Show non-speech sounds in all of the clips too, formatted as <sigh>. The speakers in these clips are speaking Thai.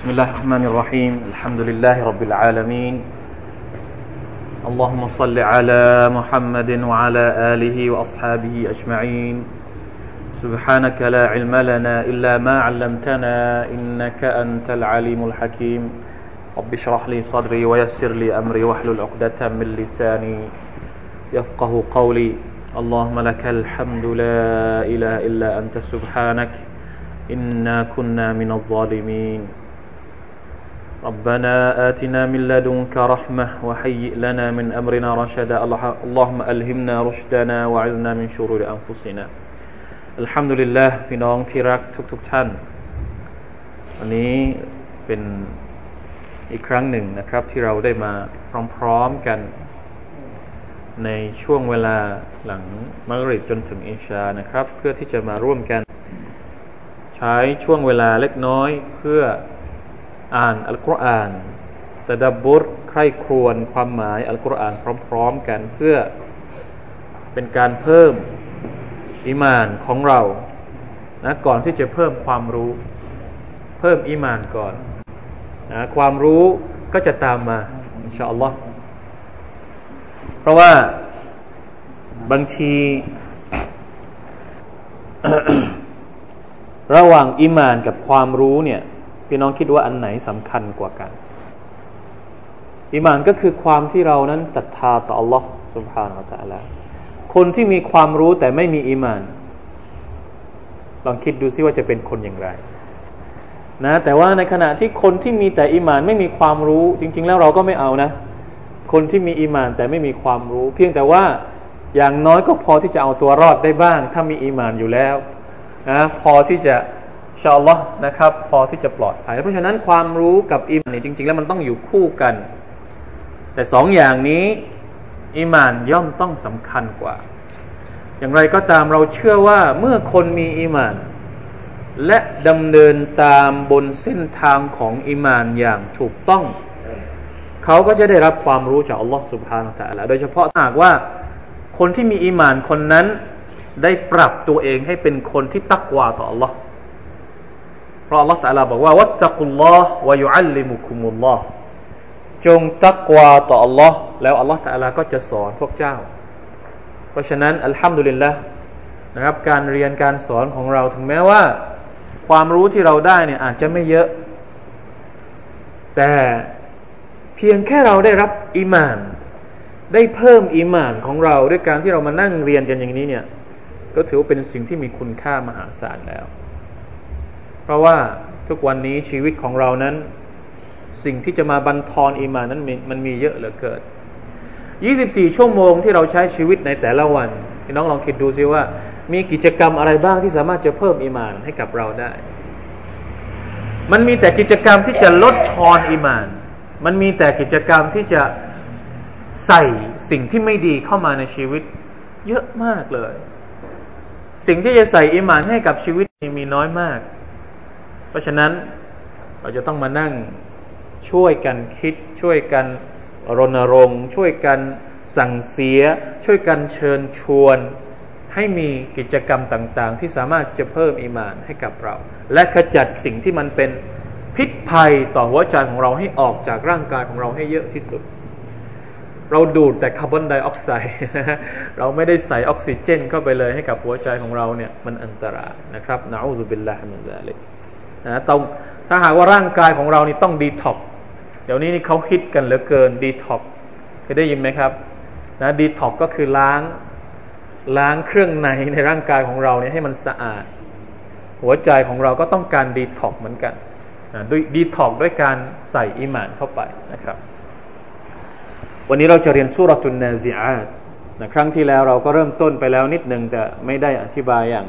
بسم الله الرحمن الرحيم. الحمد لله رب العالمين. اللهم صل على محمد وعلى آله وأصحابه أجمعين. سبحانك لا علم لنا إلا ما علمتنا إنك أنت العليم الحكيم. رب اشرح لي صدري ويسر لي أمري واحلل عقدة من لساني يفقه قولي. اللهم لك الحمد لا إله إلا أنت. سبحانك. إنا كنا من الظالمين. ربنا آتنا من لدنك رحمة وهيئ لنا من أمرنا رشدا اللهم ألهمنا رشدنا وعزنا من شرور أنفسنا الحمد لله พี่น้องที่รักทุกๆทท่านวันนี้เป็นอีกครั้งหนึ่งนะครับที่เราได้มาพร้อมๆกัน ในช่วงเวลาหลังมักริบจนถึงอิชานะครับ เพื่อที่จะมาร่วมกัน ใช้ช่วงเวลาเล็กน้อยเพื่อ อ่านอัลกุรอานตะดับบุรใคร่ครวญความหมายอัลกุรอานพร้อม ๆ กันเพื่อเป็นการเพิ่มอิมานของเรานะก่อนที่จะเพิ่มความรู้ เพิ่มอิมานก่อนนะความรู้ก็จะตามมาอินชาอัลลอฮ์เพราะว่าบางทีระหว่างอิมานกับความรู้เนี่ย พี่น้องคิดว่าอันไหนสำคัญกว่ากันอิมานก็คือความที่เรานั้นศรัทธาต่อ Allah سبحانه และ تعالى คนที่มีความรู้แต่ไม่มีอิมาน ลองคิดดูซิว่าจะเป็นคนอย่างไร นะ แต่ว่าในขณะที่คนที่มีแต่อิมานไม่มีความรู้ จริง ๆ แล้วเราก็ไม่เอานะ คนที่มีอิมานแต่ไม่มีความรู้ เพียงแต่ว่าอย่างน้อยก็พอที่จะเอาตัวรอดได้บ้าง ถ้ามีอิมานอยู่แล้วนะพอที่จะ ชาอัลลอฮ์นะครับ พอที่จะปลอดภัยเพราะฉะนั้นความรู้กับอิมานนี่จริง ๆ แล้วมันต้องอยู่คู่กัน แต่สองอย่างนี้อิมานย่อมต้องสำคัญกว่า อย่างไรก็ตามเราเชื่อว่าเมื่อคนมีอิมาน และดำเนินตามบนเส้นทางของอิมานอย่างถูกต้อง เขาก็จะได้รับความรู้จากอัลลอฮ์สุบฮานาตะละโดยเฉพาะหากว่าคนที่มีอิมานคนนั้นได้ปรับตัวเองให้เป็นคนที่ตักวาต่ออัลลอฮ์ ราะอัลลอฮ์ตะลาบอกว่าวัตตะกุลลอฮ์วะยุอัลลิมุคุมุลลอฮ์จงตักวาต่ออัลลอฮ์แล้วอัลลอฮ์ตะลาก็จะสอนพวกเจ้า เพราะฉะนั้นอัลฮัมดุลิลละนะครับการเรียนการสอนของเราถึงแม้ว่า ความรู้ที่เราได้เนี่ยอาจจะไม่เยอะ แต่เพียงแค่เราได้รับอิมาน ได้เพิ่มอิมานของเราด้วยการที่เรามานั่งเรียนกันอย่างนี้เนี่ยก็ถือว่าเป็นสิ่งที่มีคุณค่ามหาศาลแล้ว ราะว่าทุกวันนี้ชีวิตของเรานั้น สิ่งที่จะมาบันทอนอีมานั้นมันมีเยอะเหลือเกิน 24 ชั่วโมงที่เราใช้ชีวิตในแต่ละวันพี่น้องลองคิดดูซิว่า มีกิจกรรมอะไรบ้างที่สามารถจะเพิ่มอีมานให้กับเราได้ มันมีแต่กิจกรรมที่จะลดทอนอีมาน มันมีแต่กิจกรรมที่จะใส่สิ่งที่ไม่ดีเข้ามาในชีวิต เยอะมากเลย สิ่งที่จะใส่อีมานให้กับชีวิตมีน้อยมาก เพราะฉะนั้นเราจะต้องมานั่งช่วยกันคิด ช่วยกันรณรงค์ ช่วยกันสั่งเสีย ช่วยกันเชิญชวน ให้มีกิจกรรมต่างๆ ที่สามารถจะเพิ่มอิมานให้กับเรา และขจัดสิ่งที่มันเป็นพิษภัยต่อหัวใจของเราให้ออกจากร่างกายของเราให้เยอะที่สุด เราดูดแต่คาร์บอนไดออกไซด์เราไม่ได้ใส่ออกซิเจนเข้าไปเลยให้กับหัวใจของเราเนี่ยมันอันตรายนะครับنعوذ بالله من ذلك นะต้องถ้าหากว่าร่างกายของเรานี่ต้องดีท็อกซ์เดี๋ยวนี้นี่เขาฮิตกันเหลือเกินดีท็อกซ์เคยได้ยินไหมครับนะดีท็อกซ์ก็คือล้างล้างเครื่องในในร่างกายของเราเนี่ยให้มันสะอาด หัวใจของเราก็ต้องการดีท็อกซ์เหมือนกันนะด้วยดีท็อกซ์ด้วยการใส่อิมานเข้าไปนะครับ วันนี้เราจะเรียนสุรตุนนาซิอาตนะครั้งที่แล้วเราก็เริ่มต้นไปแล้วนิดหนึ่งแต่ไม่ได้อธิบายอย่าง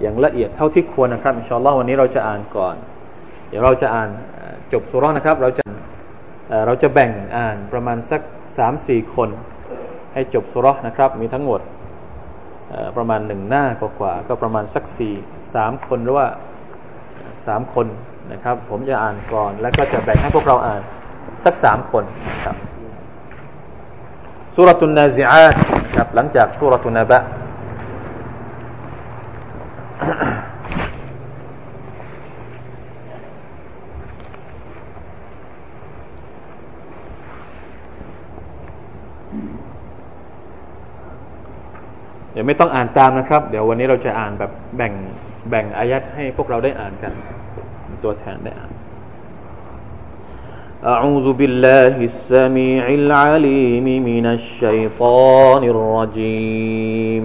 อย่างละเอียดเท่าที่ควรนะครับอินชาอัลลอฮ์วันนี้เราจะอ่านก่อน เดี๋ยวเราจะอ่านจบสุรนะครับ เราจะเราจะแบ่งอ่านประมาณสักสามสี่คน ให้จบสุรนะครับ มีทั้งหมดประมาณหนึ่งหน้ากว่าก็ประมาณสักสี่สามคนหรือว่าสามคนนะครับ ผมจะอ่านก่อน แล้วก็จะแบ่งให้พวกเราอ่านสักสามคนนะครับสุรตุนนาซิอาตครับหลังจากสุรตุนนบะ เดี๋ยวไม่ต้องอ่านตามนะครับ เดี๋ยววันนี้เราจะอ่านแบบแบ่งแบ่งอายัดให้พวกเราได้อ่านกัน ตัวแทนได้อ่าน أعوذ بالله السميع العليم من الشيطان الرجيم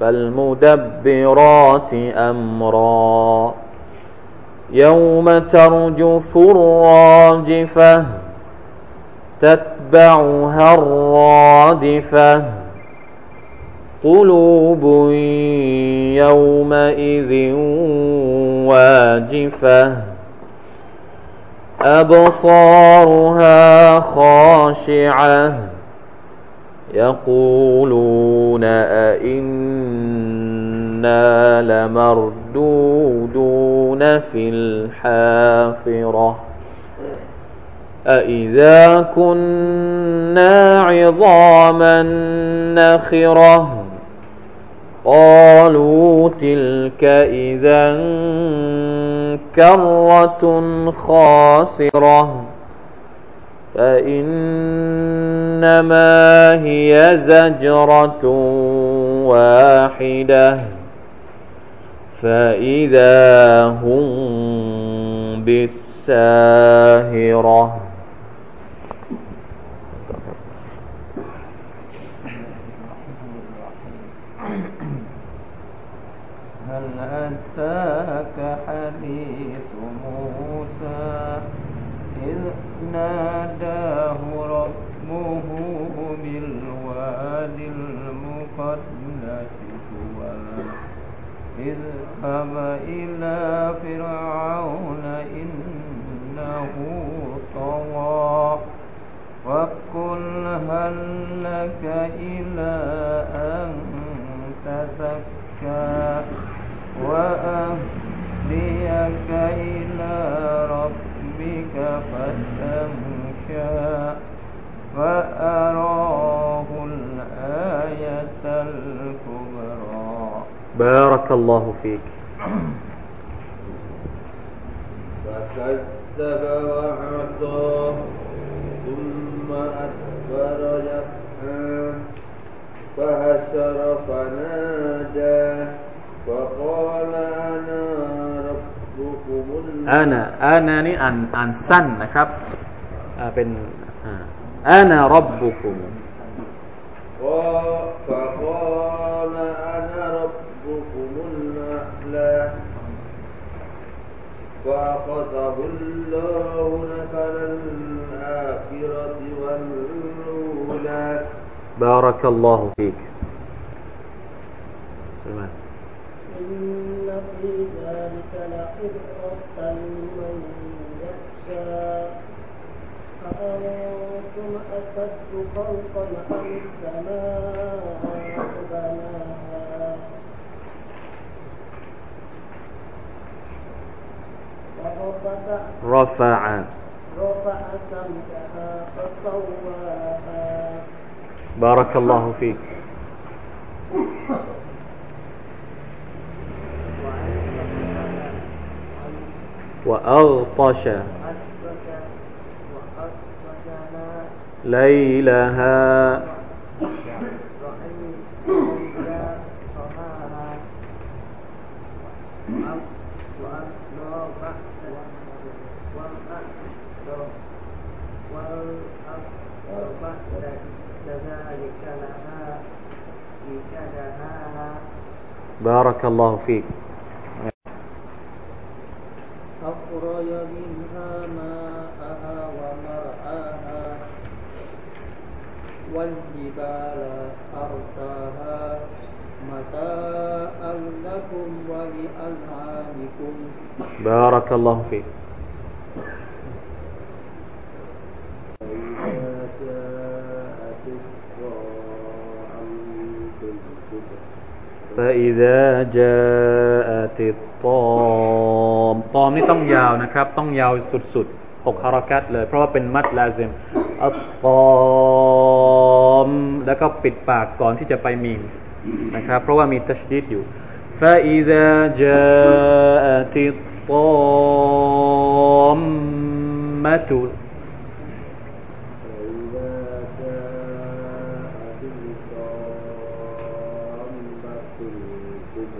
فالمدبرات أمرا. يوم ترجف الراجفة تتبعها الرادفة. قلوب يومئذ واجفة. أبصارها خاشعة. يقولون أئنا لمردودون في الحافرة أإذا كنا عظاما نخرة قالوا تلك إذا كرة خاسرة فإنما هي زجرة واحدة فإذا هم بالساهرة هل أتاك حديث موسى إذ ناداه ربه بالواد المقدس اذهب إلى فرعون إنه طغى. وقل هل لك إلى بارك الله فيك فكذب وعصى ثم أدبر يسعى فهشر فنادى فقال أنا ربكم الأعلى อานาอานานี่อ่านอ่านสั้นนะครับอ่าเป็นอ่า فأخذه الله نكل الآخرة والأولى. بارك الله فيك. سلمان إن في ذلك لعبرة لمن يخشى. أأنتم أشد خلقا أم السماء بناها؟ رفع رفع. سمكها فسواها بارك الله فيك. وأغطش ليلها. بارك الله فيك. أخرج منها ماءها ومرعاها والجبال أرساها. متاعا لكم ولأنعامكم. بارك الله فيك. فإذا جاءت الصاعقة فإذا جاءت ติตอมตอมนี่ต้องยาวนะครับ ต้องยาวสุดๆหกฮารักัตเลย เพราะว่าเป็นมัดลาซิมอัตตอมแล้วก็ปิดปากก่อนที่จะไปมีมนะครับ เพราะว่ามีตัชดีดอยู่ فإذا جاءت الطامة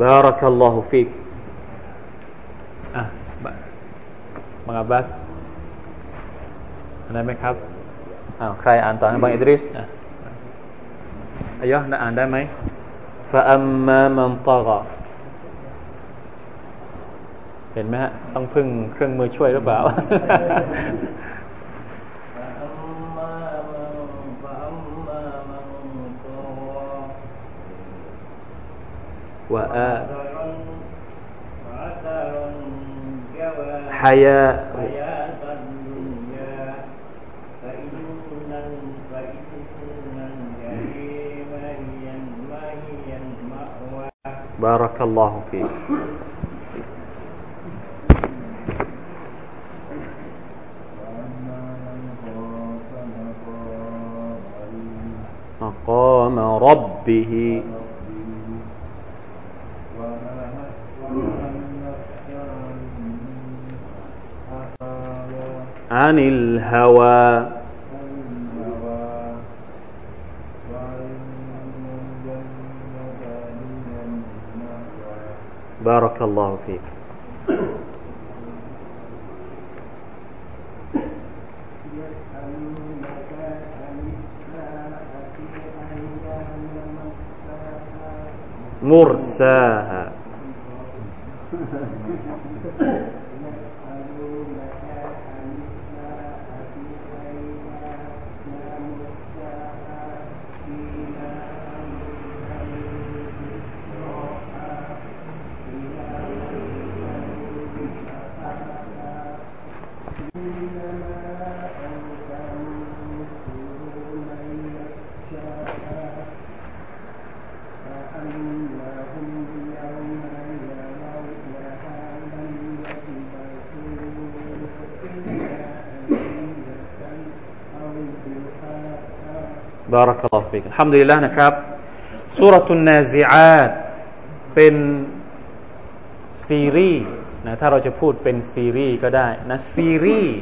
بارك الله فيك آه. Bang Abbas ได้ไหมครับอ้าวใครอ่านต่อให้บางอิดริสอ่ะอายะนะอ่านได้ไหม فأما من طغى เห็นไหมฮะ ต้องพึ่งเครื่องมือช่วยหรือเปล่า وآ. حياء بارك الله فيك. مقام ربه. عن الهوى. بارك الله فيك. مرساها. <laughs> ฟิกฮัมดุลิลละนะครับสุรทุนนาซิอาตเป็นซีรีส์นะถ้าเราจะพูดเป็นซีรีส์ก็ได้นะซีรีส์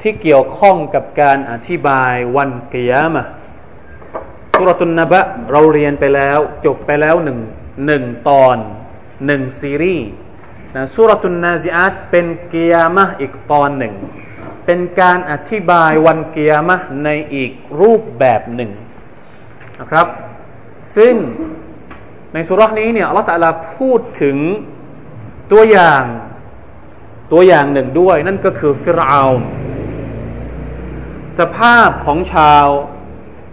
ที่เกี่ยวข้องกับการอธิบายวันกิยามะสุรตุนนบะเราเรียนไปแล้วจบไปแล้วหนึ่งหนึ่งตอนหนึ่งซีรีส์นะสุรตุนนาซิอาตเป็นกิยามะอีกตอนหนึ่ง เป็นการอธิบายวันเกียร์มะในอีกรูปแบบหนึ่งนะครับ ซึ่งในสุรษนี้เนี่ยอัลลตะลาพูดถึงตัวอย่างตัวอย่างหนึ่งด้วย นั่นก็คือฟิรเอาสภาพของชาว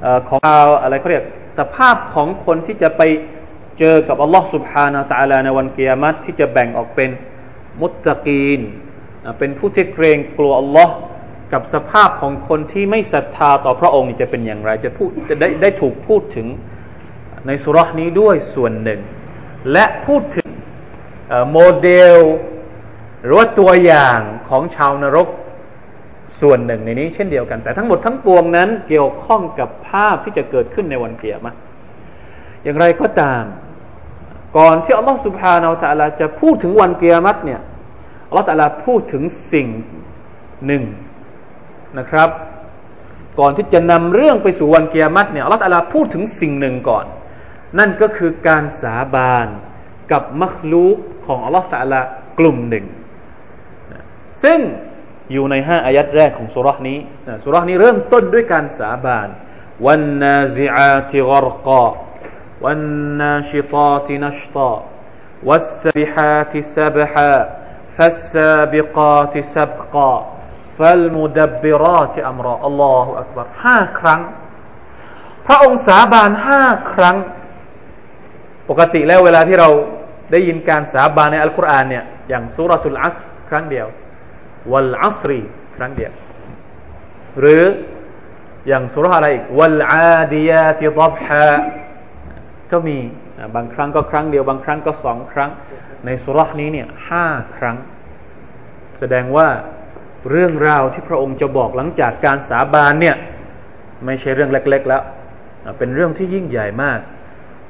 อของชาวอะไรเขาเรียกสภาพของคนที่จะไปเจอกับอัลลอฮ์สุบฮานาตะลาในวันเกียรติที่จะแบ่งออกเป็นมุตตะกีน เป็นผู้ที่เกรงกลัวอัลลอฮ์กับสภาพของคนที่ไม่ศรัทธาต่อพระองค์จะเป็นอย่างไร จะพูดจะได้ได้ถูกพูดถึงในสุรษนี้ด้วยส่วนหนึ่ง และพูดถึงโมเดล หรือว่าตัวอย่างของชาวนรกส่วนหนึ่งในนี้เช่นเดียวกัน แต่ทั้งหมดทั้งปวงนั้นเกี่ยวข้องกับภาพที่จะเกิดขึ้นในวันเกียรติอย่างไรก็ตาม ก่อนที่อัลลอฮฺสุบฮานาอัลลอฮฺจะพูดถึงวันเกียรมัตเนี่ย ลอตาลาพูดถึงสิ่งหนึ่งนะครับ ก่อนที่จะนำเรื่องไปสู่วันเกียรติเนี่ยอัลลอฮฺพูดถึงสิ่งหนึ่งก่อน นั่นก็คือการสาบานกับมัคลูกของอัลลอฮฺกลุ่มหนึ่ง ซึ่งอยู่ในห้าอายัดแรกของสุรษนี้สุรษนี้เริ่มต้นด้วยการสาบานวันนาซิอาติกรกาวันนาชิตาตินัชตาวัสบิฮาติสบฮา فالسابقات سبقا فالمدبرات أمرا الله أكبر ห้าครั้ง พระองค์สาบานห้าครั้ง ปกติแล้วเวลาที่เราได้ยินการสาบานในอัลกุรอานเนี่ยอย่างสุรทุลอัสครั้งเดียววัลอัสรีครั้งเดียว หรืออย่างสุรอะไรอีกวัลอาดียาติดับฮาก็มีบางครั้งก็ครั้งเดียว บางครั้งก็สองครั้ง ในสุรนี้เนี่ยห้าครั้ง แสดงว่าเรื่องราวที่พระองค์จะบอกหลังจากการสาบานเนี่ยไม่ใช่เรื่องเล็ก ๆ แล้ว เป็นเรื่องที่ยิ่งใหญ่มาก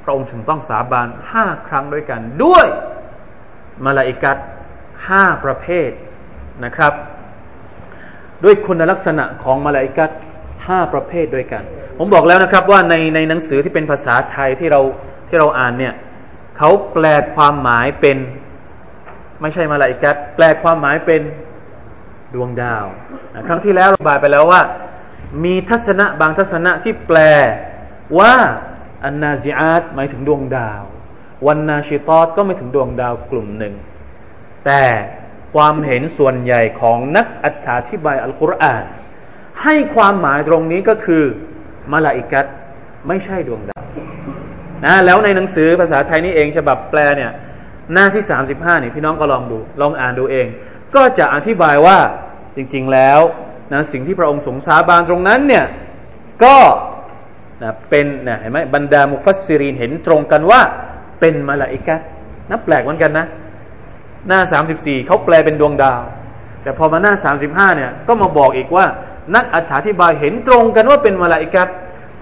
พระองค์จึงต้องสาบานห้าครั้งด้วยกัน ด้วยมาลาอิกัดห้าประเภทนะครับ ด้วยคุณลักษณะของมาลาอิกัดห้าประเภทด้วยกัน ผมบอกแล้วนะครับว่าในในหนังสือที่เป็นภาษาไทยที่เราที่เราอ่านเนี่ย เขาแปลความหมายเป็น ไม่ใช่มาลาอิกัดแปลความหมายเป็นดวงดาว ครั้งที่แล้วเราบายไปแล้วว่า มีทัศนะบางทัศนะที่แปลว่าอันนาซิอาตหมายถึงดวงดาว วันนาชิตอตก็ไม่ถึงดวงดาวกลุ่มหนึ่ง แต่ความเห็นส่วนใหญ่ของนักอธิบายอัลกุรอานให้ความหมายตรงนี้ก็คือมาลาอิกัตไม่ใช่ดวงดาว นะแล้วในหนังสือภาษาไทยนี่เองฉบับแปลเนี่ยหน้าที่สามสิบห้านี่พี่น้องก็ลองดู ลองอ่านดูเอง ก็จะอธิบายว่าจริงๆแล้วนะสิ่งที่พระองค์สงสาบานตรงนั้นเนี่ยก็นะเป็นนะเห็นไหมบรรดามุฟัสซิรีนเห็นตรงกันว่าเป็นมาลาอิกะนับแปลกเหมือนกันนะ หน้าสามสิบสี่เขาแปลเป็นดวงดาว แต่พอมาหน้าสามสิบห้าเนี่ยก็มาบอกอีกว่า นักอธิบายเห็นตรงกันว่าเป็นมาลาอิกัต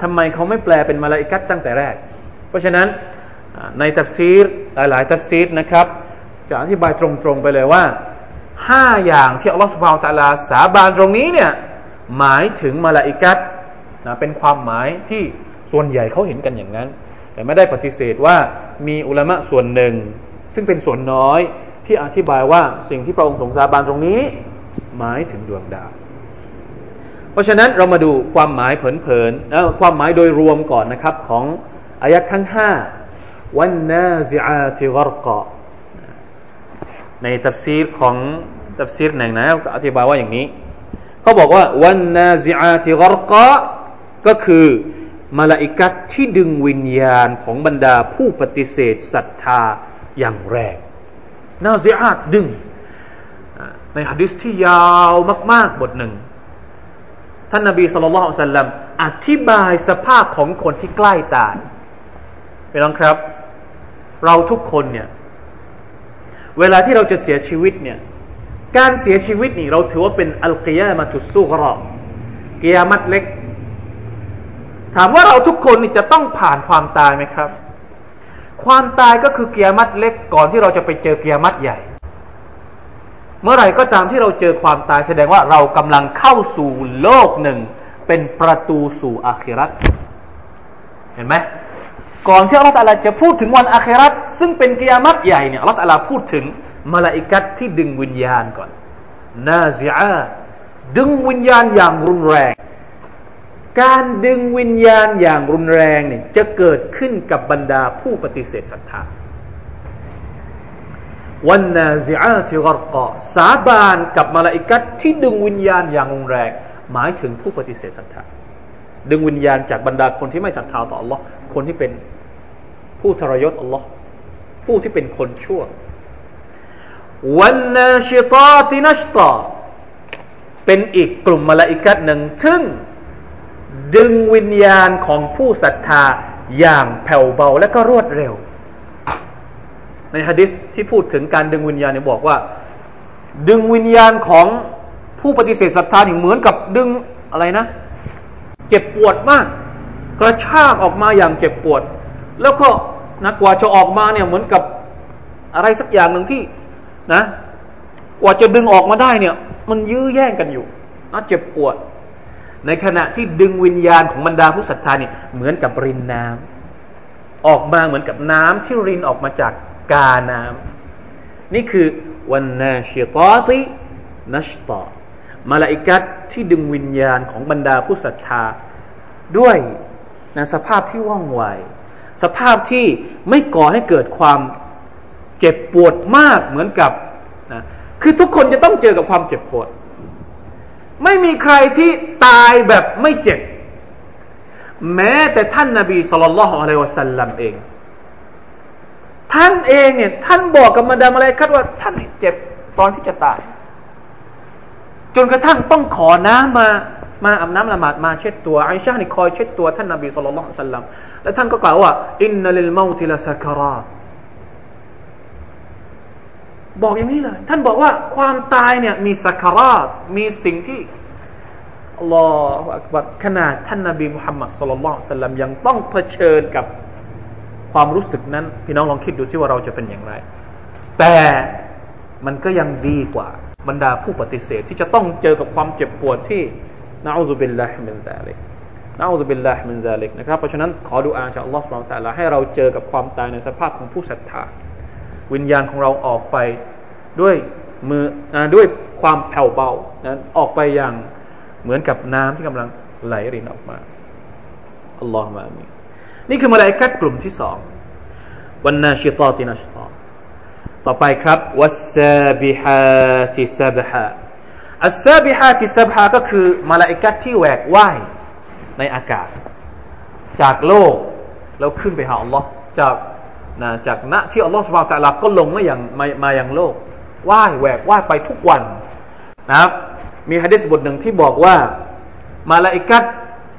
ทำไมเขาไม่แปลเป็นมาลาอิกัตตั้งแต่แรก เพราะฉะนั้นในตัฟซีรหลายๆตัฟซีรนะครับจะอธิบายตรงๆไปเลยว่าห้าอย่างที่อัลลอฮฺ سبحانه وتعالىสาบานตรงนี้เนี่ยหมายถึงมาลาอิกัตนะเป็นความหมายที่ส่วนใหญ่เขาเห็นกันอย่างนั้น แต่ไม่ได้ปฏิเสธว่ามีอุลามะส่วนหนึ่ง ซึ่งเป็นส่วนน้อยที่อธิบายว่าสิ่งที่พระองค์ทรงสาบานตรงนี้ หมายถึงดวงดาว เพราะฉะนั้นเรามาดูความหมายเผินๆความหมายโดยรวมก่อนนะครับของ อายักทั้งห้าวันนาซิอาติกรกะในตัฟซีรของตัฟซีรหนึ่งนะก็อธิบายว่าอย่างนี้เขาบอกว่าوالنازعات غرقاก็คือมาลาอิกัตที่ดึงวิญญาณของบรรดาผู้ปฏิเสธศรัทธาอย่างแรงنازعات ดึง ในฮะดิษที่ยาวมาก ๆ บทหนึ่ง ท่านนบีصلى الله عليه وسلمอธิบายสภาพของคนที่ใกล้ตาย ไปลองครับ เราทุกคนเนี่ย เวลาที่เราจะเสียชีวิตเนี่ย การเสียชีวิตนี่เราถือว่าเป็นอัลกิยามาตุสุกรอกิยามัตเล็ก ถามว่าเราทุกคนนี่จะต้องผ่านความตายไหมครับ ความตายก็คือกิยามัตเล็กก่อนที่เราจะไปเจอกิยามัตใหญ่ เมื่อไหร่ก็ตามที่เราเจอความตายแสดงว่าเรากำลังเข้าสู่โลกหนึ่ง เป็นประตูสู่อาคิรัตเห็นไหม ก่อนที่อัลลอฮฺจะพูดถึงวันอาครัตซึ่งเป็นกิยามัตใหญ่เนี่ยอัลลอฮฺพูดถึงมาลาอิกัตที่ดึงวิญญาณก่อนนาซิอาดึงวิญญาณอย่างรุนแรง การดึงวิญญาณอย่างรุนแรงเนี่ยจะเกิดขึ้นกับบรรดาผู้ปฏิเสธศรัทธาวันนาซิอาติกรกอสาบานกับมาลาอิกัตที่ดึงวิญญาณอย่างรุนแรง หมายถึงผู้ปฏิเสธศรัทธาดึงวิญญาณจากบรรดาคนที่ไม่ศรัทธาต่อ Allah คนที่เป็น ผู้ทรยศ Allah ผู้ที่เป็นคนชั่ววันนาชิตาตินัชตาเป็นอีกกลุ่มมาลาอิกัตหนึ่งซึ่งดึงวิญญาณของผู้ศรัทธาอย่างแผ่วเบาและก็รวดเร็ว ในฮะดิษที่พูดถึงการดึงวิญญาณเนี่ยบอกว่า ดึงวิญญาณของผู้ปฏิเสธศรัทธานี่เหมือนกับดึงอะไรนะ เจ็บปวดมาก กระชากออกมาอย่างเจ็บปวด แล้วก็ นะกว่าจะออกมาเนี่ยเหมือนกับอะไรสักอย่างหนึ่งที่นะ กว่าจะดึงออกมาได้เนี่ย มันยื้อแย่งกันอยู่นะเจ็บปวด ในขณะที่ดึงวิญญาณของบรรดาผู้ศรัทธาเนี่ยเหมือนกับรินน้ำออกมาเหมือนกับน้ำที่รินออกมาจากกาน้ำนี่คือวันนาชิตาตินัชตามาลาอิกัตที่ดึงวิญญาณของบรรดาผู้ศรัทธาด้วยในสภาพที่ว่องไว สภาพที่ไม่ก่อให้เกิดความเจ็บปวดมากเหมือนกับนะคือทุกคนจะต้องเจอกับความเจ็บปวด ไม่มีใครที่ตายแบบไม่เจ็บ แม้แต่ท่านนาบีสุลต่านละฮ์อะลัยวะสัลลัมเอง ท่านเองเนี่ยท่านบอกกับบรรดามาเลคัดว่าท่านเจ็บตอนที่จะตาย จนกระทั่งต้องขอน้ำมา มาอาบน้ำละหมาดมาเช็ดตัวไอชานี่คอยเช็ดตัวท่านนาบีสุลต่านสัลลัมและท่านก็กล่าวว่าอินนัลิลมาติลาสักราบอกอย่างนี้เลย ท่านบอกว่าความตายเนี่ยมีسكرات มีสิ่งที่الله أكبرขนาดท่านนาบีมุฮัมมัดصلى الله عليه وسلمยังต้องเผชิญกับความรู้สึกนั้น พี่น้องลองคิดดูซิว่าเราจะเป็นอย่างไร แต่มันก็ยังดีกว่าบรรดาผู้ปฏิเสธที่จะต้องเจอกับความเจ็บปวดที่ نعوذ بالله من ذلك نعوذ بالله من ذلكนะครับเพราะฉะนั้นขอดูอาจากอัลลอฮฺ سبحانه وتعالىให้เราเจอกับความตายในสภาพของผู้ศรัทธา วิญญาณของเราออกไปด้วยมือด้วยความแผ่วเบานั้นออกไปอย่างเหมือนกับน้ำที่กำลังไหลรินออกมาอัลลอฮฺมามีนี่คือมาลายกัดกลุ่มที่สองวันนาชิตาตินัชตาต่อไปครับวัสซาบิฮาติซับฮา อัสซาบิฮาติซับฮาก็คือมาลาอิกัดที่แหวกว่ายในอากาศ จากโลกแล้วขึ้นไปหาอัลลอฮ์จากนะจากณที่อัลลอฮ์สุบฮานตะลาก็ลงมาอย่างมามาอย่างโลกว่ายแหวกว่ายไปทุกวันนะครับมีฮะดิษบทหนึ่งที่บอกว่ามาลาอิกัด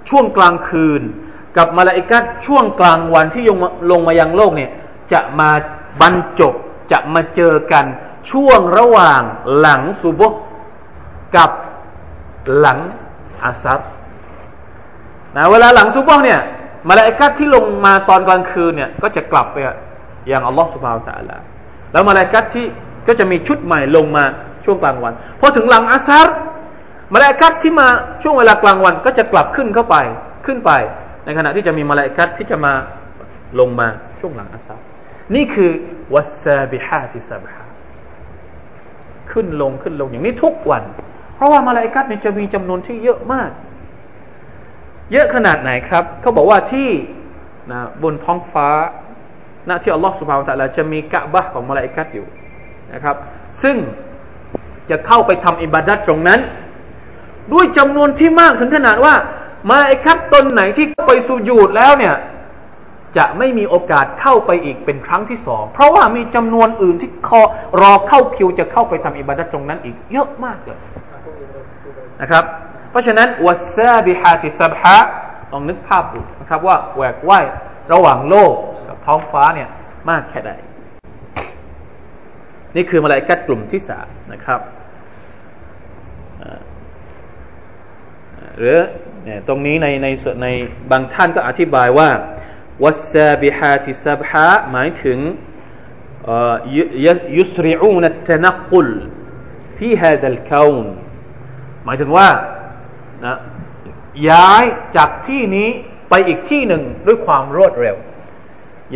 ช่วงกลางคืน กับมาลาอิกัดช่วงกลางวันที่ลงลงมายังโลกเนี่ยจะมาบรรจบจะมาเจอกันช่วงระหว่างหลังซุบก กับหลังอาซัรนะเวลาหลังซุบกเนี่ยมาลาอิกัดที่ลงมาตอนกลางคืนเนี่ยก็จะกลับไปอย่างอัลลอฮฺสุบฮาวตะลาแล้วมาลาอิกัดที่ก็จะมีชุดใหม่ลงมาช่วงกลางวันพอถึงหลังอาซารมาลาอิกัดที่มาช่วงเวลากลางวันก็จะกลับขึ้นเข้าไปขึ้นไป ในขณะที่จะมีมาลาอิกัดที่จะมาลงมาช่วงหลังอาซารนี่คือวัสซาบิฮาติซับฮาขึ้นลงขึ้นลงอย่างนี้ทุกวัน เพราะว่ามาลาอิกัดเนี่ยจะมีจำนวนที่เยอะมาก เยอะขนาดไหนครับ เขาบอกว่าที่นะบนท้องฟ้าณที่อัลลอฮฺสุบฮาวตะลาจะมีกะบะของมาลาอิกัดอยู่นะครับ ซึ่งจะเข้าไปทำอิบาดัตตรงนั้น ด้วยจำนวนที่มากถึงขนาดว่า มาไอ้คับตนไหนที่ไปสูญูดแล้วเนี่ยจะไม่มีโอกาสเข้าไปอีกเป็นครั้งที่สอง เพราะว่ามีจำนวนอื่นที่คอรอเข้าคิวจะเข้าไปทำอิบาดัตตรงนั้นอีกเยอะมากเลย นะครับ เพราะฉะนั้นวัซาบิฮาติซับฮะลองนึกภาพดูนะครับว่าแหวกว่ายระหว่างโลกกับท้องฟ้าเนี่ยมากแค่ไหนนี่คือมาลายกัดกลุ่มที่สามนะครับหรือตรงนี้ในในในบางท่านก็อธิบายว่าวัสซาบิฮาติซับฮะหมายถึงยุสริอูนัตนักุลฟีฮาดัลคาวน หมายถึงว่านะย้ายจากที่นี้ไปอีกที่หนึ่งด้วยความรวดเร็ว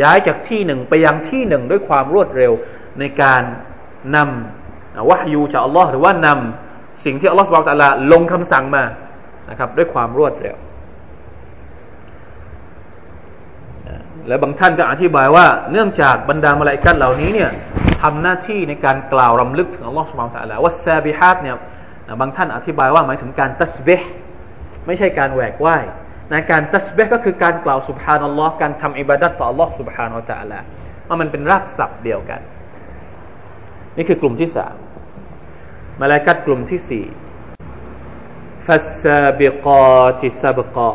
ย้ายจากที่หนึ่งไปยังที่หนึ่งด้วยความรวดเร็วในการนำวะฮยูจากอัลลอฮ์หรือว่านำสิ่งที่อัลลอฮ์สุบไบร์ตะลาลงคำสั่งมานะครับด้วยความรวดเร็ว และบางท่านก็อธิบายว่า เนื่องจากบรรดามาลาอิกัดเหล่านี้เนี่ยทำหน้าที่ในการกล่าวรำลึกถึงอัลลอฮ์สุบไบร์ตะลาว่าซาบิฮัดเนี่ย บางท่านอธิบายว่าหมายถึงการตัสเบห์ไม่ใช่การแหวกว่าในการตัสเบห์ก็คือการกล่าวสุบฮานัลลอฮ์การทำอิบาดัตต่ออัลลอฮฺสุบฮานาอัลลอฮ์ว่ามันเป็นรากศัพท์เดียวกัน นี่คือกลุ่มที่สามมาลายกัดกลุ่มที่สี่ฟัสบิกอติสบกอ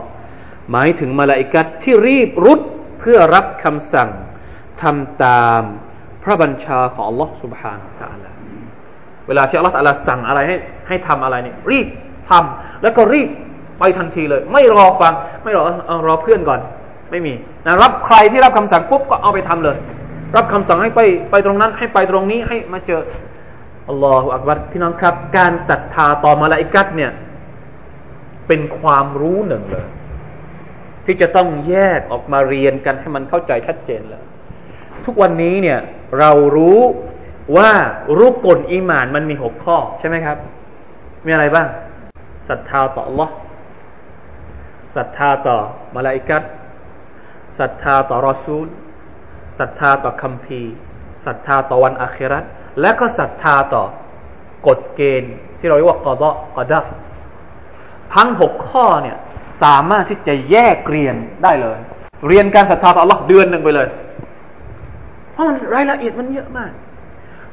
หมายถึงมาลาอิกัดที่รีบรุดเพื่อรับคำสั่งทำตามพระบัญชาของ Allah Subhanahu wa Taala เวลาที่ Allah ตะลาสั่งอะไรให้ให้ทำอะไรเนี่ยรีบทำแล้วก็รีบไปทันทีเลย ไม่รอฟัง ไม่รอเอารอเพื่อนก่อน ไม่มีนะรับใครที่รับคำสั่งปุ๊บก็เอาไปทำเลย รับคำสั่งให้ไปไปตรงนั้น ให้ไปตรงนี้ให้มาเจออัลลอฮฺอักบัรพี่น้องครับ การศรัทธาต่อมาลาอิกัดเนี่ย เป็นความรู้หนึ่งเลย ที่จะต้องแยกออกมาเรียนกันให้มันเข้าใจชัดเจนเลยทุกวันนี้เนี่ยเรารู้ ว่ารูปกลอีมานมันมีหกข้อใช่ไหมครับ มีอะไรบ้างศรัทธาต่อ Allah ศรัทธาต่อมาลาอิกัดศรัทธาต่อรอซูลศรัทธาต่อคัมภีร์ศรัทธาต่อวันอาครัตและก็ศรัทธาต่อกฎเกณฑ์ ที่เราเรียกว่ากอดอกอดับทั้งหกข้อเนี่ยสามารถที่จะแยกเรียนได้เลย เรียนการศรัทธาต่อ Allah เดือนหนึ่งไปเลย เพราะมันรายละเอียดมันเยอะมาก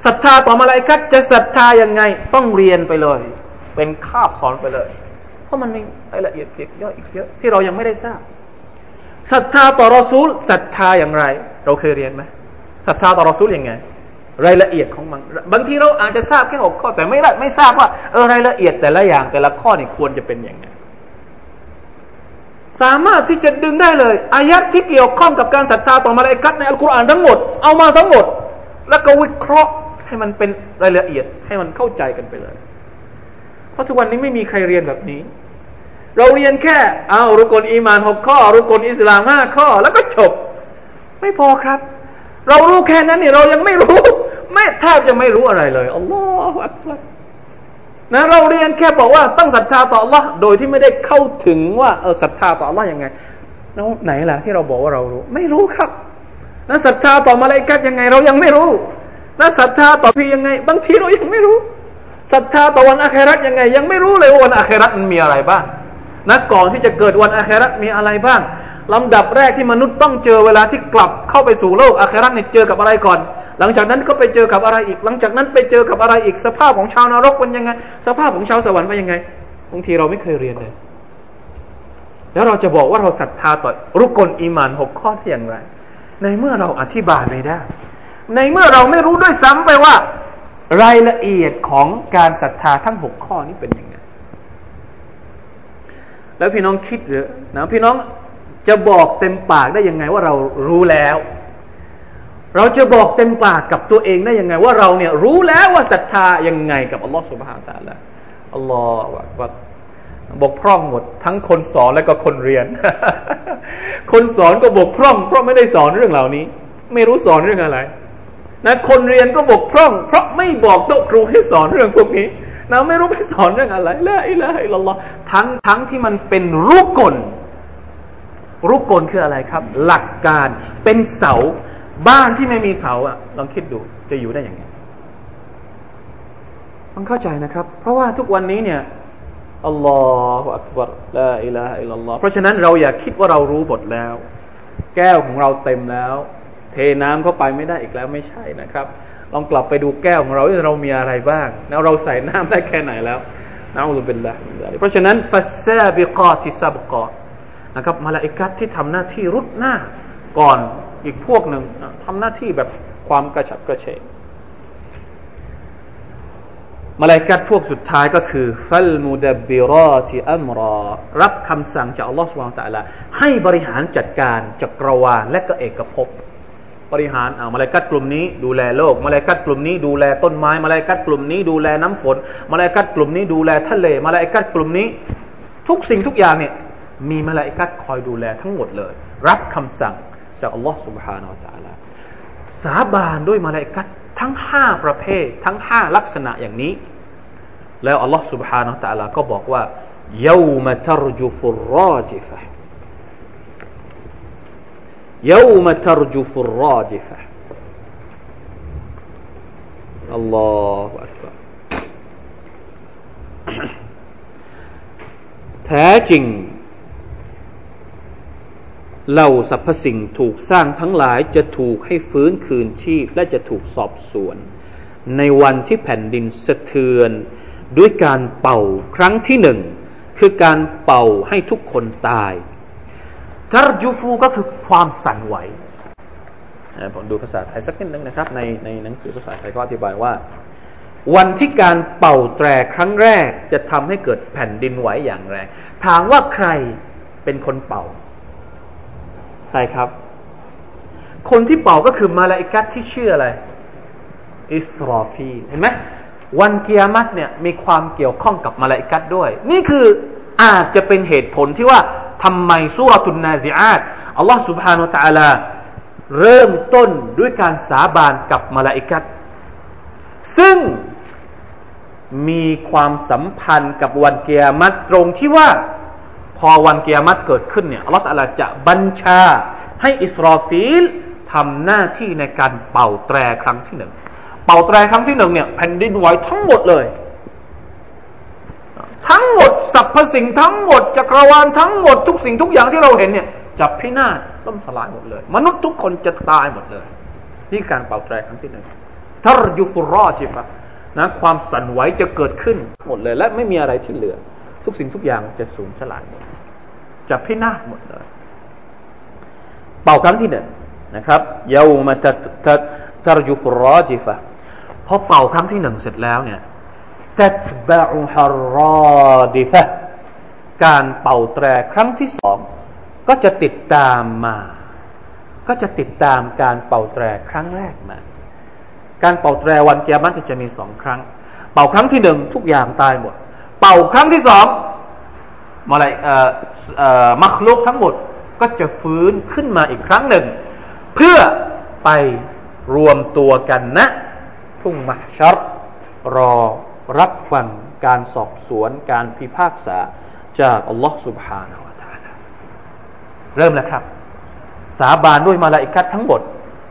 ศรัทธาต่อมาลายกัดจะศรัทธายังไง ต้องเรียนไปเลย เป็นคาบสอนไปเลย เพราะมันมีรายละเอียดเพียกเยอะอีกเยอะที่เรายังไม่ได้ทราบศรัทธาต่อรอซูลศรัทธาอย่างไร เราเคยเรียนไหมศรัทธาต่อรอซูลยังไง รายละเอียดของมัน บางทีเราอาจจะทราบแค่หกข้อ แต่ไม่ไม่ทราบว่าเออรายละเอียดแต่ละอย่างแต่ละข้อนี่ควรจะเป็นอย่างไงสามารถที่จะดึงได้เลย อายัดที่เกี่ยวข้องกับการศรัทธาต่อมาลายกัดในอัลกุรอานทั้งหมด เอามาทั้งหมด แล้วก็วิเคราะห์ ให้มันเป็นรายละเอียดให้มันเข้าใจกันไปเลย เพราะทุกวันนี้ไม่มีใครเรียนแบบนี้ เราเรียนแค่เอารุกลอีมานหกข้อ รุกลอิสลามห้าข้อ แล้วก็จบ ไม่พอครับ เรารู้แค่นั้นเนี่ยเรายังไม่รู้ไม่แทบจะไม่รู้อะไรเลยอัลลอฮฺอักบารนะเราเรียนแค่บอกว่าต้องศรัทธาต่อ Allah โดยที่ไม่ได้เข้าถึงว่าเออศรัทธาต่อ Allah ยังไงแล้วไหนล่ะที่เราบอกว่าเรารู้ ไม่รู้ครับนะศรัทธาต่อมาลายกัดยังไง เรายังไม่รู้ นะศรัทธาต่อพี่ยังไง บางทีเรายังไม่รู้ศรัทธาต่อวันอาคราตยังไง ยังไม่รู้เลยว่าวันอาคราตมันมีอะไรบ้างนะก่อนที่จะเกิดวันอาคราตมีอะไรบ้างลำดับแรกที่มนุษย์ต้องเจอเวลาที่กลับเข้าไปสู่โลกอาคราตเนี่ยเจอกับอะไรก่อน หลังจากนั้นก็ไปเจอกับอะไรอีก หลังจากนั้นไปเจอกับอะไรอีกสภาพของชาวนรกเป็นยังไง สภาพของชาวสวรรค์เป็นยังไงบางทีเราไม่เคยเรียนเลย แล้วเราจะบอกว่าเราศรัทธาต่อรุกลอีมานหกข้อที่อย่างไร ในเมื่อเราอธิบายไม่ได้ ในเมื่อเราไม่รู้ด้วยซ้ำไปว่า รายละเอียดของการศรัทธาทั้งหกข้อนี้เป็นยังไง แล้วพี่น้องคิดหรือนะพี่น้องจะบอกเต็มปากได้ยังไงว่าเรารู้แล้ว เราจะบอกเต็มปากกับตัวเองได้ยังไง ว่าเราเนี่ยรู้แล้วว่าศรัทธายังไงกับอัลลอฮฺสุบฮานตะละอัลลอฮฺว่าบกพร่องหมด ทั้งคนสอนและก็คนเรียน คนสอนก็บกพร่อง เพราะไม่ได้สอนเรื่องเหล่านี้ ไม่รู้สอนเรื่องอะไร นะคนเรียนก็บกพร่อง เพราะไม่บอกโต๊ะครูให้สอนเรื่องพวกนี้นะไม่รู้ไปสอนเรื่องอะไรละอิละอิละลอทั้งทั้งที่มันเป็นรูปกลรูปกลคืออะไรครับ หลักการเป็นเสาบ้านที่ไม่มีเสาอะลองคิดดูจะอยู่ได้อย่างไงต้องเข้าใจนะครับ เพราะว่าทุกวันนี้เนี่ยอัลลอฮฺอักบารลาอิลาฮะอิลลัลลอฮเพราะฉะนั้นเราอย่าคิดว่าเรารู้หมดแล้ว แก้วของเราเต็มแล้ว เทน้ำเข้าไปไม่ได้อีกแล้วไม่ใช่นะครับ ลองกลับไปดูแก้วของเราว่าเรามีอะไรบ้างแล้วเราใส่น้ำได้แค่ไหนแล้วนะอุบิลละเพราะฉะนั้นฟัสซาบิกาติซับกอนะครับมาลาอิกัตที่ทำหน้าที่รุดหน้าก่อนอีกพวกหนึ่งทำหน้าที่แบบความกระฉับกระเฉงมาลายกัดพวกสุดท้ายก็คือฟัลมุดบิรอติอัมรอ รับคำสั่งจากอัลลอฮฺสุบานตะละให้บริหารจัดการจักรวาลและก็เอกภพ บริหารอ่ามาลายกัดกลุ่มนี้ ดูแลโลกมาลายกัดกลุ่มนี้ ดูแลต้นไม้มาลายกัดกลุ่มนี้ ดูแลน้ำฝนมาลายกัดกลุ่มนี้ ดูแลทะเลมาลายกัดกลุ่มนี้ ทุกสิ่งทุกอย่างเนี่ยมีมาลายกัดคอยดูแลทั้งหมดเลย รับคำสั่งจากอัลลอฮ์ سبحانه และ تعالى สาบานด้วยมาลาอิกัดทั้งห้าประเภท ทั้งห้าลักษณะอย่างนี้ แล้วอัลลอฮ์ سبحانه และ تعالى ก็บอกว่า يوم ترجف الراجفة يوم ترجف الراجفة الله أكبر แท้จริงเหล่าสรรพสิ่งถูกสร้างทั้งหลายจะถูกให้ฟื้นคืนชีพ และจะถูกสอบสวน ในวันที่แผ่นดินสะเทือน ด้วยการเป่าครั้งที่หนึ่ง คือการเป่าให้ทุกคนตาย ทารจูฟูก็คือความสั่นไหวผมดูภาษาไทยสักนิดนึงนะครับ ในในหนังสือภาษาไทยก็อธิบายว่า วันที่การเป่าแตรครั้งแรกจะทำให้เกิดแผ่นดินไหวอย่างแรง ถามว่าใครเป็นคนเป่า ใครครับ คนที่เป่าก็คือมาลาอิกัตที่ชื่ออะไร อิสรอฟีเห็นไหมวันเกียรติเนี่ยมีความเกี่ยวข้องกับมาลาอิกัตด้วย นี่คืออาจจะเป็นเหตุผลที่ว่า ทำไมสุรตุนนาซิอาตอัลลอฮ์ سبحانه และ تعالى เริ่มต้นด้วยการสาบานกับมาลาอิกัตซึ่งมีความสัมพันธ์กับวันเกียรติตรงที่ว่าพอวันเกียรติเกิดขึ้นเนี่ยอัลลอฮฺตะลาจะบัญชาให้อิสราฟีลท ทำหน้าที่ในการเป่าแตรครั้งที่หนึ่ง เป่าแตรครั้งที่หนึ่งเนี่ยแผ่นดินไหวทั้งหมดเลย ทั้งหมด สรรพสิ่งทั้งหมดจักรวาลทั้งหมดทุกสิ่งทุกอย่างที่เราเห็นเนี่ยจับพินาศล่มสลายหมดเลย มนุษย์ทุกคนจะตายหมดเลย นี่การเป่าแตรครั้งที่หนึ่งทารยุฟุรอจิฟะนะความสั่นไหวจะเกิดขึ้นหมดเลย และไม่มีอะไรที่เหลือ ทุกสิ่งทุกอย่างจะสูญสลายหมดจะพินาศหมดเลย เป่าครั้งที่หนึ่งนะครับยาวมาตตตรจุฟรอจิฟะพอเป่าครั้งที่หนึ่งเสร็จแล้วเนี่ย ตัตบะอุฮารอดิฟะการเป่าแตรครั้งที่สอง ก็จะติดตามมา ก็จะติดตามการเป่าแตรครั้งแรกมา การเป่าแตรวันเกียรติจะมีสองครั้ง เป่าครั้งที่หนึ่งทุกอย่างตายหมด เป่าครั้งที่สองมาอะไรมัคลุกทั้งหมดก็จะฟื้นขึ้นมาอีกครั้งหนึ่ง เพื่อไปรวมตัวกันนะ ทุ่งมหชัรรอ รับฟังการสอบสวนการพิพากษาจากอัลลอฮ์ سبحانه และ تعالى เริ่มแล้วครับ สาบานด้วยมาลาอิกัดทั้งหมด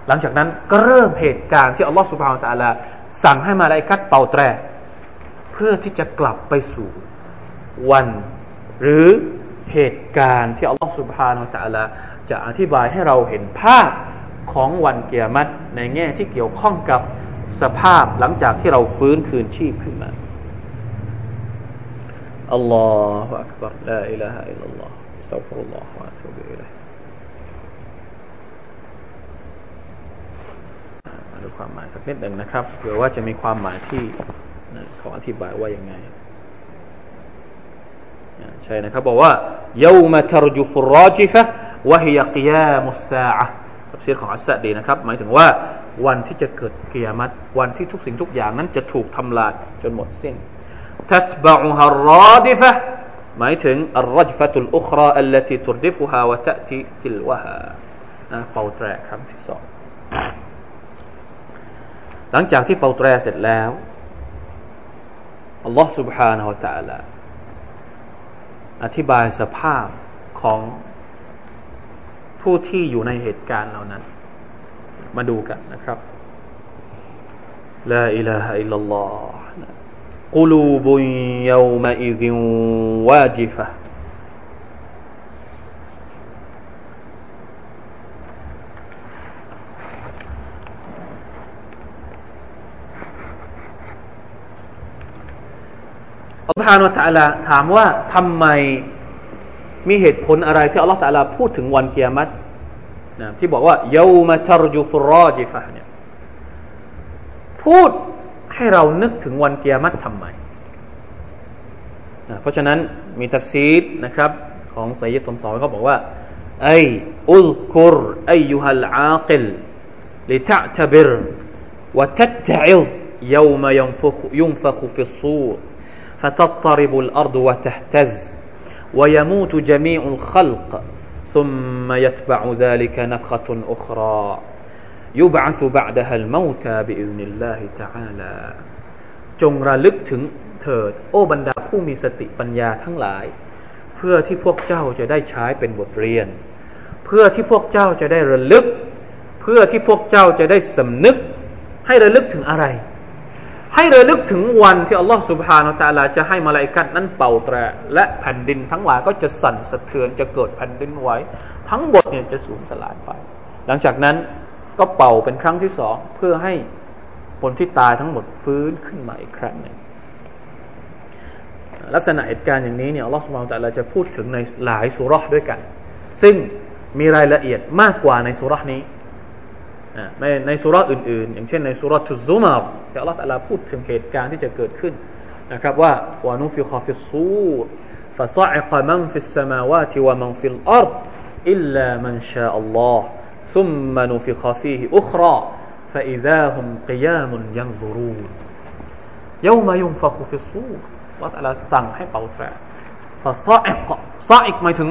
หลังจากนั้นก็เริ่มเหตุการณ์ที่อัลลอฮ์ سبحانه และ تعالى สั่งให้มาลาอิกัดเป่าแตร เพื่อที่จะกลับไปสู่วันหรือเหตุการณ์ที่อัลลอฮฺสุบฮานาอัลลอฮจะอธิบายให้เราเห็นภาพของวันเกียรติในแง่ที่เกี่ยวข้องกับ สภาพหลังจากที่เราฟื้นคืนชีพขึ้นมาอัลลอฮฺอักบารลาอิลาฮะอิลลัลลอฮฺสัตฟุรุลลอฮฺวะตุบิอิลัยมาดูความหมายสักนิดหนึ่งนะครับเผื่อว่าจะมีความหมายที่เขาอธิบายว่ายังไงใช่นะครับบอกว่า يوم ترجف الراجفة وهي قيام الساعة ตัฟซีรของอัสซะดีนะครับ หมายถึงว่า วันที่จะเกิดเกียรติวันที่ทุกสิ่งทุกอย่างนั้นจะถูกทำลายจนหมดสิ้น تتبعها الرادفة หมายถึง الرجفة الأخرى التي تردفها وتأتي تلوها นะเป่าแตรครั้งที่สองหลังจากที่เป่าแตรเสร็จแล้วอัลลอฮ์ سبحانه และ تعالى อธิบายสภาพของผู้ที่อยู่ในเหตุการณ์เหล่านั้น มาดูกันนะครับลาอิลาฮะอิลลัลลอฮ์กุลูบุนยาวมาอิซินวาจิฟะอัลลอฮฺานตะลาถามว่าทำไมมีเหตุผลอะไรที่อัลลอฮฺตะลาพูดถึงวันเกียรติ นะที่บอกว่าเยาวมาทรจุฟรอจิฟะเนี่ยพูดให้เรานึกถึงวันเกียรติทำไมนะเพราะฉะนั้นมีตัฟซีดนะครับของไซยิดตมต่อเขาบอกว่าไออุลกุรอายุฮัลอาคิล لتعتبر وتتعظ يوم ينفخ ينفخ في الصور فتضطرب الأرض وتهتز ويموت جميع الخلق ثم يتبع ذلك نفخة أخرى يبعث بعدها الموتى بإذن الله تعالى จงระลึกถึงเถิดโอ้บรรดาผู้มีสติปัญญาทั้งหลาย เพื่อที่พวกเจ้าจะได้ใช้เป็นบทเรียน เพื่อที่พวกเจ้าจะได้ระลึก เพื่อที่พวกเจ้าจะได้สำนึก ให้ระลึกถึงอะไร ให้ระลึกถึงวันที่อัลลอฮฺสุบฮานาตะลาจะให้มาลายกัดนั้นเป่าแตรและแผ่นดินทั้งหลายก็จะสั่นสะเทือนจะเกิดแผ่นดินไหวทั้งหมดเนี่ยจะสูญสลายไป หลังจากนั้นก็เป่าเป็นครั้งที่สองเพื่อให้คนที่ตายทั้งหมดฟื้นขึ้นมาอีกครั้งหนึ่งลักษณะเหตุการณ์อย่างนี้เนี่ยอัลลอฮฺสุบฮานาตะลาจะพูดถึงในหลายซูเราะฮฺด้วยกัน ซึ่งมีรายละเอียดมากกว่าในซูเราะฮฺนี้ ในในสุราอื่นๆ อย่างเช่นในสุราทุซุมารที่อัลลอฮฺตะลาพูดถึงเหตุการณ์ที่จะเกิดขึ้นนะครับว่าวานุฟิคาฟิสูร فصعق من في السماوات ومن في الأرض إلا من شاء الله ثم نفخ فيه أخرى فإذا هم قيام ينظرون يوم ينفخ في الصور อัลลอฮฺตะลาสั่งให้เป่าแตร فصعق صعق หมายถึง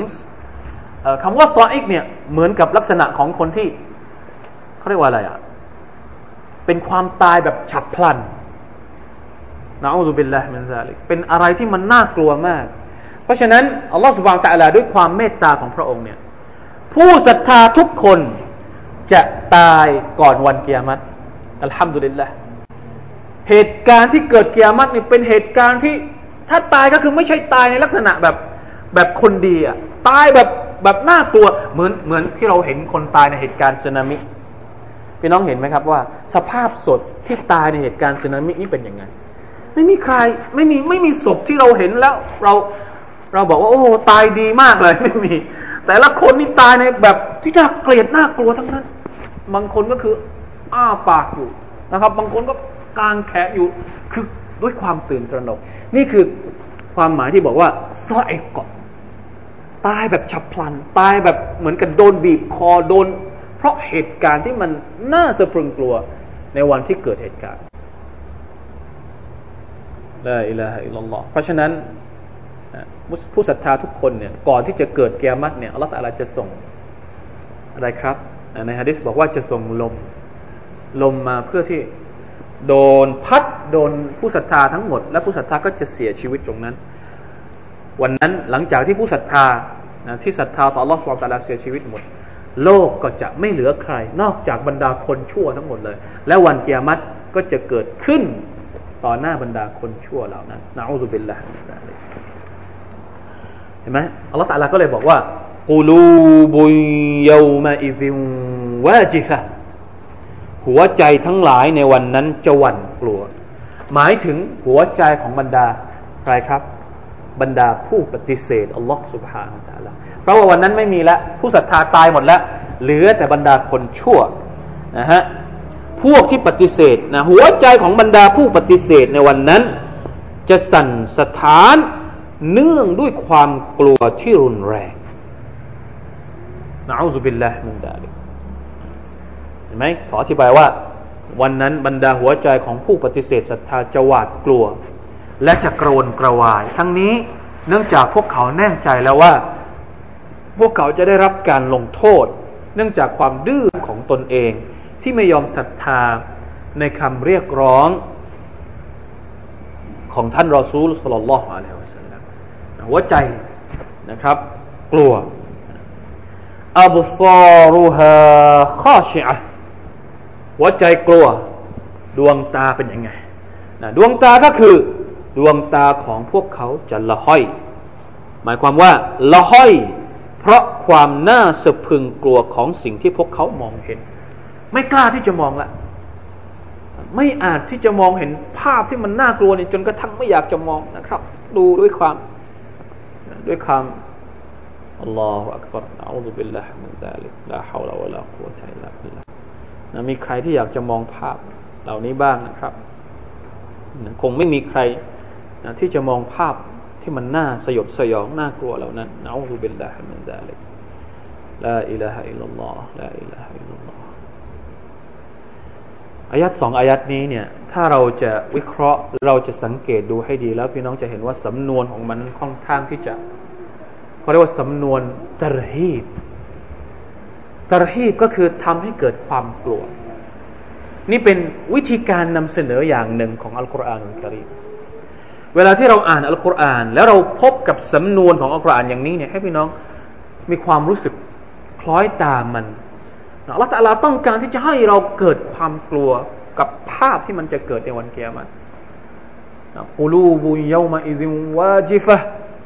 คำว่า صعق เนี่ยเหมือนกับลักษณะของคนที่ เขาเรียกว่าอะไรอะ เป็นความตายแบบฉับพลันنعوذ بالله من ذلكเป็นอะไรที่มันน่ากลัวมาก เพราะฉะนั้นอัลลอฮฺ سبحانه وتعالىด้วยความเมตตาของพระองค์เนี่ย ผู้ศรัทธาทุกคนจะตายก่อนวันกิยามะฮฺอัลฮัมดุลิลละเหตุการณ์ที่เกิดเกียรติเนี่ยเป็นเหตุการณ์ที่ถ้าตายก็คือไม่ใช่ตายในลักษณะแบบแบบคนดีอะตายแบบแบบน่ากลัวเหมือนเหมือนที่เราเห็นคนตายในเหตุการณ์สึนามิ พี่น้องเห็นไหมครับว่า สภาพสดที่ตายในเหตุการณ์สึนามินี่เป็นยังไง ไม่มีใครไม่มีไม่มีศพที่เราเห็นแล้ว เราเราบอกว่าโอ้ตายดีมากเลยไม่มี แต่ละคนนี่ตายในแบบที่น่าเกลียดน่ากลัวทั้งนั้น บางคนก็คือ อ้าปากอยู่นะครับ บางคนก็กางแขนอยู่คือด้วยความตื่นตระหนก นี่คือความหมายที่บอกว่าซอเอกกตายแบบฉับพลัน ตายแบบเหมือนกับโดนบีบคอโดน เพราะเหตุการณ์ที่มันน่าสะพรึงกลัวในวันที่เกิดเหตุการณ์ละอิละฮะอิลลัลลอฮ์เพราะฉะนั้นผู้ศรัทธาทุกคนเนี่ยก่อนที่จะเกิดเกียรติเนี่ยอัลลอฮฺอะไรจะส่งอะไรครับ ในฮะดิษบอกว่าจะส่งลม ลมมาเพื่อที่โดนพัดโดนผู้ศรัทธาทั้งหมด และผู้ศรัทธาก็จะเสียชีวิตตรงนั้น วันนั้นหลังจากที่ผู้ศรัทธาที่ศรัทธาต่อลอสวาตาลาเสียชีวิตหมด โลกก็จะไม่เหลือใคร นอกจากบรรดาคนชั่วทั้งหมดเลย และวันเกียรติก็จะเกิดขึ้นต่อหน้าบรรดาคนชั่วเหล่านั้นนะอูซุบิลละเห็นไหมอัลลอฮฺตะลาก็เลยบอกว่ากูลูบุยยามาอิซิวาจิฟะหัวใจทั้งหลายในวันนั้นจะหวั่นกลัว หมายถึงหัวใจของบรรดาใครครับ บรรดาผู้ปฏิเสธอัลลอฮฺสุบฮานาตะลา เพราะว่าวันนั้นไม่มีแล้วผู้ศรัทธาตายหมดแล้วเหลือแต่บรรดาคนชั่วนะฮะพวกที่ปฏิเสธนะหัวใจของบรรดาผู้ปฏิเสธในวันนั้น จะสั่นสถานเนื่องด้วยความกลัวที่รุนแรงนะอูซุบิลลาฮิมินดาลิเห็นไหมขออธิบายว่า วันนั้นบรรดาหัวใจของผู้ปฏิเสธศรัทธาจะหวาดกลัว และจะกระวนกระวาย ทั้งนี้เนื่องจากพวกเขาแน่ใจแล้วว่า พวกเขาจะได้รับการลงโทษ เนื่องจากความดื้อของตนเอง ที่ไม่ยอมศรัทธาในคำเรียกร้อง ของท่านรอซูลสลลลอฮุอะลัยฮิวะสัลลัมหัวใจนะครับ กลัวอับซารุฮาข้าชิอะหัวใจกลัว ดวงตาเป็นยังไงนะดวงตาก็คือ ดวงตาของพวกเขาจะละห้อย หมายความว่าละห้อย เพราะความน่าสะพึงกลัวของสิ่งที่พวกเขามองเห็น ไม่กล้าที่จะมองละไม่อาจที่จะมองเห็นภาพที่มันน่ากลัวนี่จนกระทั่งไม่อยากจะมองนะครับ ดูด้วยความด้วยความالله أكبر نعوذ بالله من ذلك لا حول ولا قوة إلا باللهนะมีใครที่อยากจะมองภาพเหล่านี้บ้างนะครับคงไม่มีใครนะที่จะมองภาพ ที่มันน่าสยดสยองน่ากลัวเหล่านั้นนะنعوذ بالله من ذلك لا إله إلا الله لا إله إلا الله อายัดสองอายัดนี้เนี่ย ถ้าเราจะวิเคราะห์เราจะสังเกตดูให้ดีแล้ว พี่น้องจะเห็นว่าสำนวนของมันค่อนข้างที่จะเขาเรียกว่าสำนวนترهيب ترهيبก็คือทำให้เกิดความกลัว นี่เป็นวิธีการนำเสนออย่างหนึ่งของอัลกุรอานอัลกิริ เวลาที่เราอ่านอัลกุรอานแล้วเราพบกับสำนวนของอัลกุรอานอย่างนี้เนี่ยให้พี่น้องมีความรู้สึกคล้อยตามมันอัลลอฮฺตะลาต้องการที่จะให้เราเกิดความกลัวกับภาพที่มันจะเกิดในวันเกียรติกูลูบุยามาอิซิมวาจิฟะ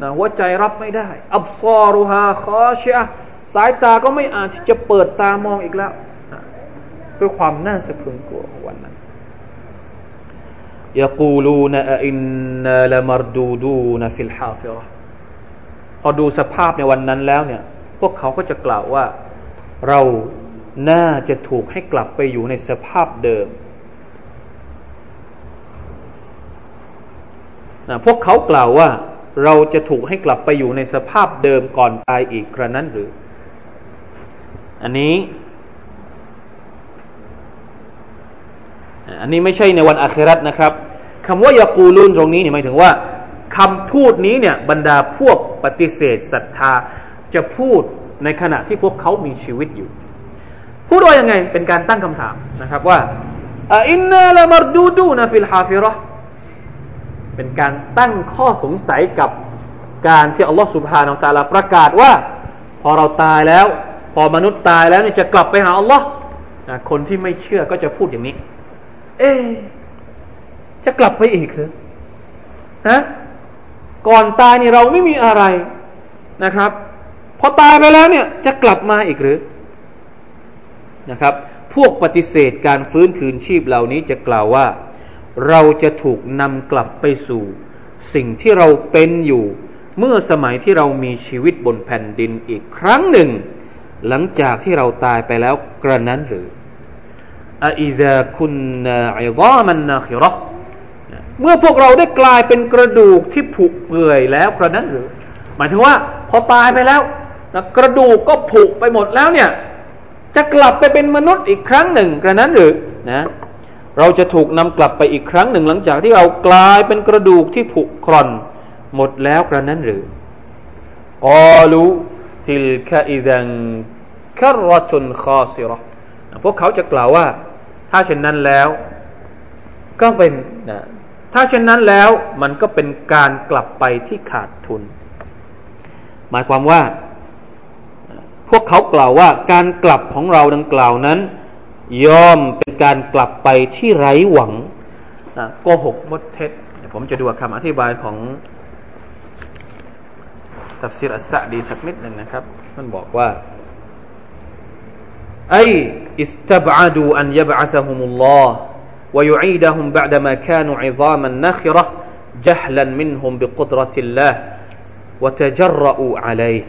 นะหัวใจรับไม่ได้ อับซอรุฮาคอชียสายตาก็ไม่อาจที่จะเปิดตามองอีกแล้วด้วยความน่าสะพรึงกลัววันนั้น يقولون أئنا لمردودون في الحافرةพอดูสภาพในวันนั้นแล้วเนี่ย พวกเขาก็จะกล่าวว่า เราน่าจะถูกให้กลับไปอยู่ในสภาพเดิมนะพวกเขากล่าวว่า เราจะถูกให้กลับไปอยู่ในสภาพเดิมก่อนตายอีกกระนั้นหรือ อันนี้ อันนี้ไม่ใช่ในวันอาคิเราะฮฺนะครับคำว่ายากูลุนตรงนี้เนี่ยหมายถึงว่าคำพูดนี้เนี่ยบรรดาพวกปฏิเสธศรัทธาจะพูดในขณะที่พวกเขามีชีวิตอยู่ พูดว่ายังไงเป็นการตั้งคำถามนะครับว่าإنا لمردودون في الحافرةเป็นการตั้งข้อสงสัยกับการที่อัลลอฮฺสุบฮานาอัลตาลาประกาศว่า พอเราตายแล้ว พอมนุษย์ตายแล้วเนี่ยจะกลับไปหาอัลลอฮ์คนที่ไม่เชื่อก็จะพูดอย่างนี้ เอ๊จะกลับไปอีกหรือฮะก่อนตายนี่เราไม่มีอะไรนะครับ พอตายไปแล้วเนี่ยจะกลับมาอีกหรือนะครับ พวกปฏิเสธการฟื้นคืนชีพเหล่านี้จะกล่าวว่า เราจะถูกนำกลับไปสู่ สิ่งที่เราเป็นอยู่เมื่อสมัยที่เรามีชีวิตบนแผ่นดินอีกครั้งหนึ่ง หลังจากที่เราตายไปแล้วกระนั้นหรือ อิดะคุณอิซามันนาคิรอเมื่อพวกเราได้กลายเป็นกระดูกที่ผุเปื่อยแล้วกระนั้นหรือ หมายถึงว่า พอตายไปแล้วนะกระดูกก็ผุไปหมดแล้วเนี่ย จะกลับไปเป็นมนุษย์อีกครั้งหนึ่งกระนั้นหรือนะเราจะถูกนำกลับไปอีกครั้งหนึ่งหลังจากที่เรากลายเป็นกระดูกที่ผุคร่อน หมดแล้วกระนั้นหรือกอลูติลกะอิดังคารรตุนคอซิรอพวกเขาจะกล่าวว่า ถ้าเช่นนั้นแล้ว ก็เป็นนะถ้าเช่นนั้นแล้วมันก็เป็นการกลับไปที่ขาดทุน หมายความว่า พวกเขากล่าวว่าการกลับของเราดังกล่าวนั้น ย่อมเป็นการกลับไปที่ไร้หวังนะโกหกมดเท็จผมจะดูคำอธิบายของตัฟซีรอัสซะดีสักนิดหนึ่งนะครับ มันบอกว่า ไออิสตับอาดูอันยบอัซฮุมุลลอฮ์ ويعيدهم بعدما كانوا عظاما نخرة جهلا منهم بقدرة الله وتجرؤوا عليه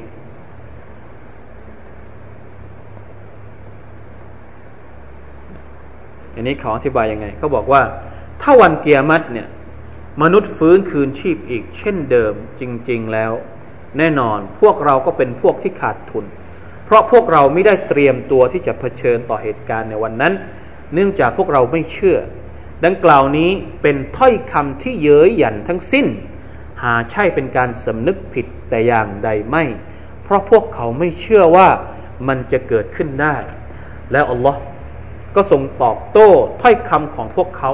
อันนี้เขาอธิบายยังไง เขาบอกว่า ถ้าวันเกียรติเนี่ย มนุษย์ฟื้นคืนชีพอีก เช่นเดิมจริง ๆ แล้ว แน่นอน พวกเราก็เป็นพวกที่ขาดทุน เพราะพวกเราไม่ได้เตรียมตัวที่จะเผชิญต่อเหตุการณ์ในวันนั้น เนื่องจากพวกเราไม่เชื่อ ดังกล่าวนี้เป็นถ้อยคำที่เย้ยหยันทั้งสิ้น หาใช่เป็นการสำนึกผิดแต่อย่างใดไม่ เพราะพวกเขาไม่เชื่อว่ามันจะเกิดขึ้นได้ แล้วอัลลอฮ์ก็ทรงตอบโต้ถ้อยคำของพวกเขา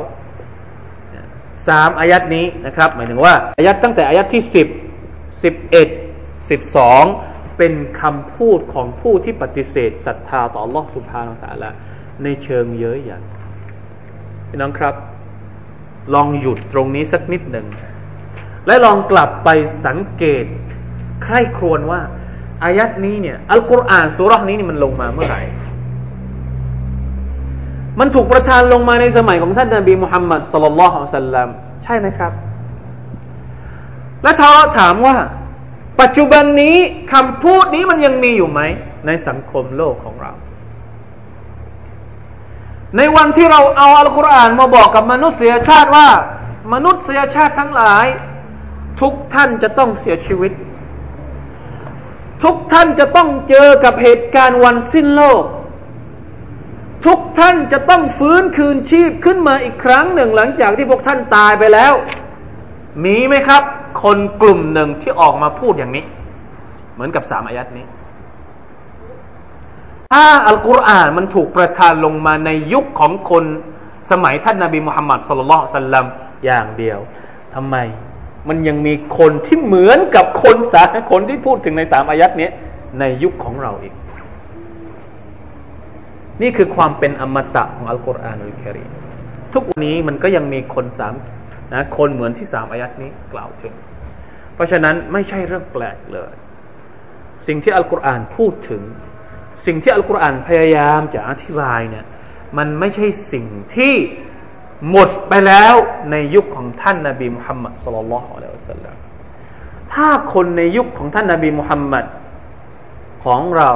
สามอายัดนี้นะครับ หมายถึงว่าอายัดตั้งแต่อายัดที่สิบสิบเอ็ดสิบสอง เป็นคำพูดของผู้ที่ปฏิเสธศรัทธาต่อลอสุภาอัลลอฮในเชิงเยอะหยันพี่น้องครับ ลองหยุดตรงนี้สักนิดหนึ่ง และลองกลับไปสังเกต ใคร่ครวญว่า อายัดนี้เนี่ย อัลกุรอานสุรษนี้นี่มันลงมาเมื่อไหร่ มันถูกประทานลงมาในสมัยของท่านนบีมุฮัมมัดสลลัลลอฮุอะลัยฮิสัลลัมใช่ไหมครับ และท้าถามว่า ปัจจุบันนี้คำพูดนี้มันยังมีอยู่ไหม ในสังคมโลกของเรา ในวันที่เราเอาอัลกุรอานมาบอกกับมนุษยชาติว่า มนุษยชาติทั้งหลาย ทุกท่านจะต้องเสียชีวิต ทุกท่านจะต้องเจอกับเหตุการณ์วันสิ้นโลก ทุกท่านจะต้องฟื้นคืนชีพขึ้นมาอีกครั้งหนึ่งหลังจากที่พวกท่านตายไปแล้ว มีไหมครับ คนกลุ่มหนึ่งที่ออกมาพูดอย่างนี้ เหมือนกับสามอายัดนี้ ถ้าอัลกุรอานมันถูกประทานลงมาในยุคของคนสมัยท่านนาบีมุฮัมมัดสุลลัลสัลลัมอย่างเดียวทำไม มันยังมีคนที่เหมือนกับคนสาคนที่พูดถึงในสามอายัดนี้ในยุคของเราอีก นี่คือความเป็นอมตะของอัลกุรอานุลกิริทุกวันนี้มันก็ยังมีคนสาม นะคนเหมือนที่สามอายัดนี้กล่าวถึง เพราะฉะนั้นไม่ใช่เรื่องแปลกเลย สิ่งที่อัลกุรอานพูดถึง สิ่งที่อัลกุรอานพยายามจะอธิบายเนี่ยมันไม่ใช่สิ่งที่หมดไปแล้วในยุคของท่านนาบีมุฮัมมัดสุลลัลอะลัยฮิสัลลัมถ้าคนในยุคของท่านนาบีมุฮัมมัดของเรา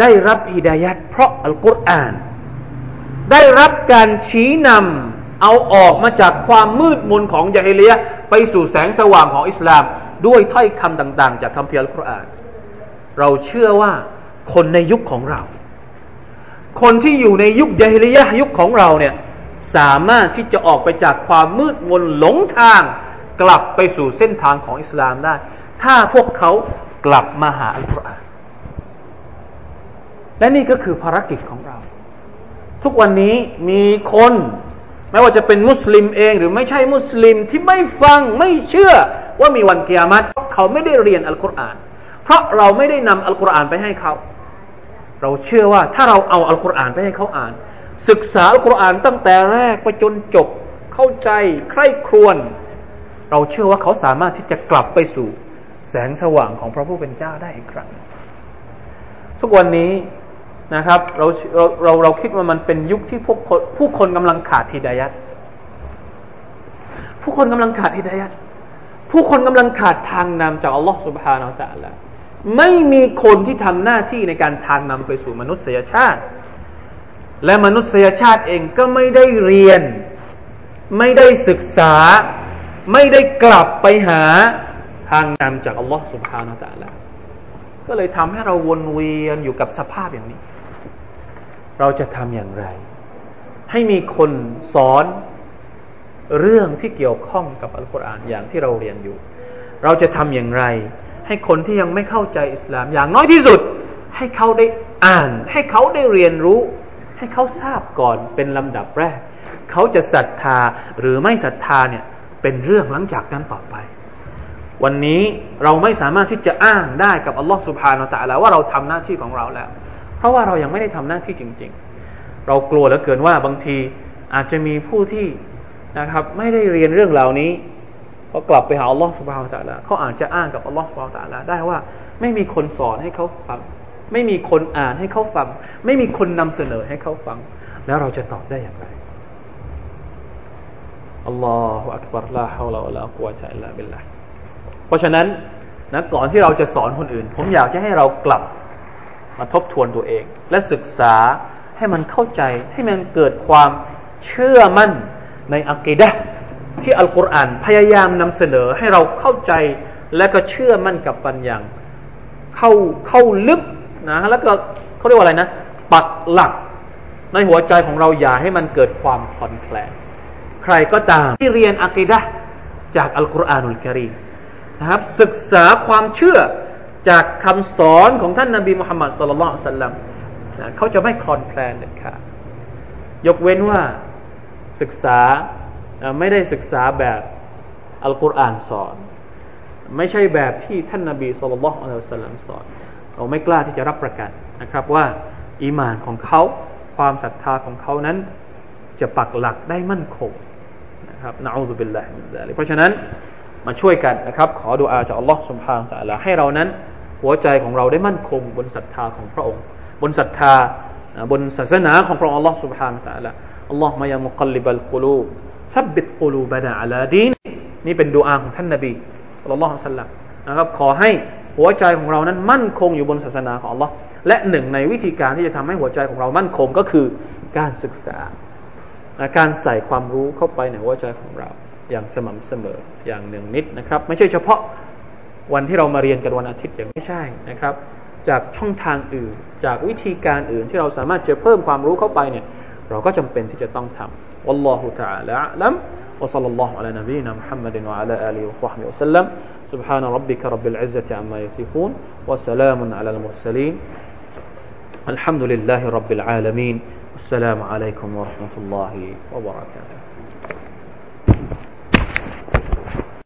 ได้รับฮิดายัดเพราะอัลกุรอาน ได้รับการชี้นำ เอาออกมาจากความมืดมนของยาฮิเลียไปสู่แสงสว่างของอิสลาม ด้วยถ้อยคำต่าง ๆ จากคัมภีร์อัลกุรอาน เราเชื่อว่าคนในยุคของเรา คนที่อยู่ในยุคยาฮิเลิยยุคของเราเนี่ยสามารถที่จะออกไปจากความมืดมนหลงทาง กลับไปสู่เส้นทางของอิสลามได้ ถ้าพวกเขากลับมาหาอัลกุรอานและนี่ก็คือภารกิจของเรา ทุกวันนี้มีคน ไม่ว่าจะเป็นมุสลิมเองหรือไม่ใช่มุสลิมที่ไม่ฟังไม่เชื่อว่ามีวันกิยามัตเขาไม่ได้เรียนอัลกุรอาน เพราะเราไม่ได้นำอัลกุรอานไปให้เขา เราเชื่อว่าถ้าเราเอาอัลกุรอานไปให้เขาอ่าน ศึกษาอัลกุรอานตั้งแต่แรกไปจนจบเข้าใจใคร่ครวญเราเชื่อว่าเขาสามารถที่จะกลับไปสู่แสงสว่างของพระผู้เป็นเจ้าได้อีกครั้ง ทุกวันนี้ นะครับเราเราเราเราคิดว่ามันเป็นยุคที่พวกผู้คนกำลังขาดฮิดายัดผู้คนกำลังขาดฮิดายัดผู้คนกำลังขาดทางนำจากอัลลอฮฺสุบฮานาอัลลอฮฺไม่มีคนที่ทำหน้าที่ในการทางนำไปสู่มนุษยชาติ และมนุษยชาติเองก็ไม่ได้เรียน ไม่ได้ศึกษา ไม่ได้กลับไปหาทางนำจากอัลลอฮฺสุบฮานาอัลลอฮฺก็เลยทำให้เราวนเวียนอยู่กับสภาพอย่างนี้ เราจะทำอย่างไร ให้มีคนสอนเรื่องที่เกี่ยวข้องกับอัลกุรอานอย่างที่เราเรียนอยู่ เราจะทำอย่างไร ให้คนที่ยังไม่เข้าใจอิสลามอย่างน้อยที่สุด ให้เขาได้อ่าน ให้เขาได้เรียนรู้ ให้เขาทราบก่อนเป็นลำดับแรก เขาจะศรัทธาหรือไม่ศรัทธาเนี่ยเป็นเรื่องหลังจากนั้นต่อไป วันนี้เราไม่สามารถที่จะอ้างได้กับอัลลอฮฺสุบฮานาตะลาว่าเราทำหน้าที่ของเราแล้ว เพราะว่าเรายังไม่ได้ทำหน้าที่จริง ๆ เรากลัวเหลือเกินว่าบางทีอาจจะมีผู้ที่นะครับ ไม่ได้เรียนเรื่องเหล่านี้เขากลับไปหาอัลลอฮฺสุบฮาวตะลาเขาอาจจะอ้างกับอัลลอฮฺสุบฮาวตะลาได้ว่าไม่มีคนสอนให้เขาฟัง ไม่มีคนอ่านให้เขาฟัง ไม่มีคนนำเสนอให้เขาฟัง แล้วเราจะตอบได้อย่างไรอัลลอฮฺอักบารลาฮาวลาอัลลอฮฺกุวะจัลลาบิลละเพราะฉะนั้นนะก่อนที่เราจะสอนคนอื่น ผมอยากจะให้เรากลับ มาทบทวนตัวเอง และศึกษาให้มันเข้าใจ ให้มันเกิดความเชื่อมั่นในอักีดะที่อัลกุรอานพยายามนำเสนอให้เราเข้าใจและก็เชื่อมั่นกับปัญญาเข้าเข้าลึกนะแล้วก็เขาเรียกว่าอะไรนะปักหลักในหัวใจของเราอย่าให้มันเกิดความคลอนแคลนใครก็ตามที่เรียนอักีดะจากอัลกุรอานุลกิริมนะครับศึกษาความเชื่อ จากคำสอนของท่านนาบีมุฮัมมัดสุลลัลสัลลัมเขาจะไม่คลอนแคลนเด็ดขาดยกเว้นว่าศึกษาไม่ได้ศึกษาแบบอัลกุรอานสอน ไม่ใช่แบบที่ท่านนาบีสุลต่านละอัลสัลลัมสอน เราไม่กล้าที่จะรับประกันนะครับว่าอีมานของเขาความศรัทธาของเขานั้น จะปักหลักได้มั่นคงนะครับนะอูซุบิลลาฮิมินซาลิเพราะฉะนั้น มาช่วยกันนะครับ ขอดุอาจากอัลลอฮ์สุบฮานตะลาให้เรานั้น หัวใจของเราได้มั่นคงบนศรัทธาของพระองค์ บนศรัทธาบนศาสนาของพระองค์อัลลอฮ์สุบฮานตะลาอัลลอฮ์มายามุกัลลิบัลกุลูซับบิดกุลูบะนาอัลาดีนนี่เป็นดุอาของท่านนบีอัลลอฮ์สัลลัมนะครับขอให้หัวใจของเรานั้นมั่นคงอยู่บนศาสนาของอัลลอฮ์และหนึ่งในวิธีการที่จะทำให้หัวใจของเรามั่นคงก็คือการศึกษา การใส่ความรู้เข้าไปในหัวใจของเรา อย่างสม่ำเสมออย่างหนึ่งนิดนะครับ ไม่ใช่เฉพาะวันที่เรามาเรียนกันวันอาทิตย์อย่างไม่ใช่นะครับ จากช่องทางอื่น จากวิธีการอื่นที่เราสามารถจะเพิ่มความรู้เข้าไปเนี่ยเราก็จำเป็นที่จะต้องทำ والله تعالى أعلم وصلى الله على نبينا محمد وعلى آله وصحبه وسلم سبحان ربك رب العزة عما يصفون وسلام على المرسلين الحمد لله رب العالمين السلام عليكم ورحمة الله وبركاته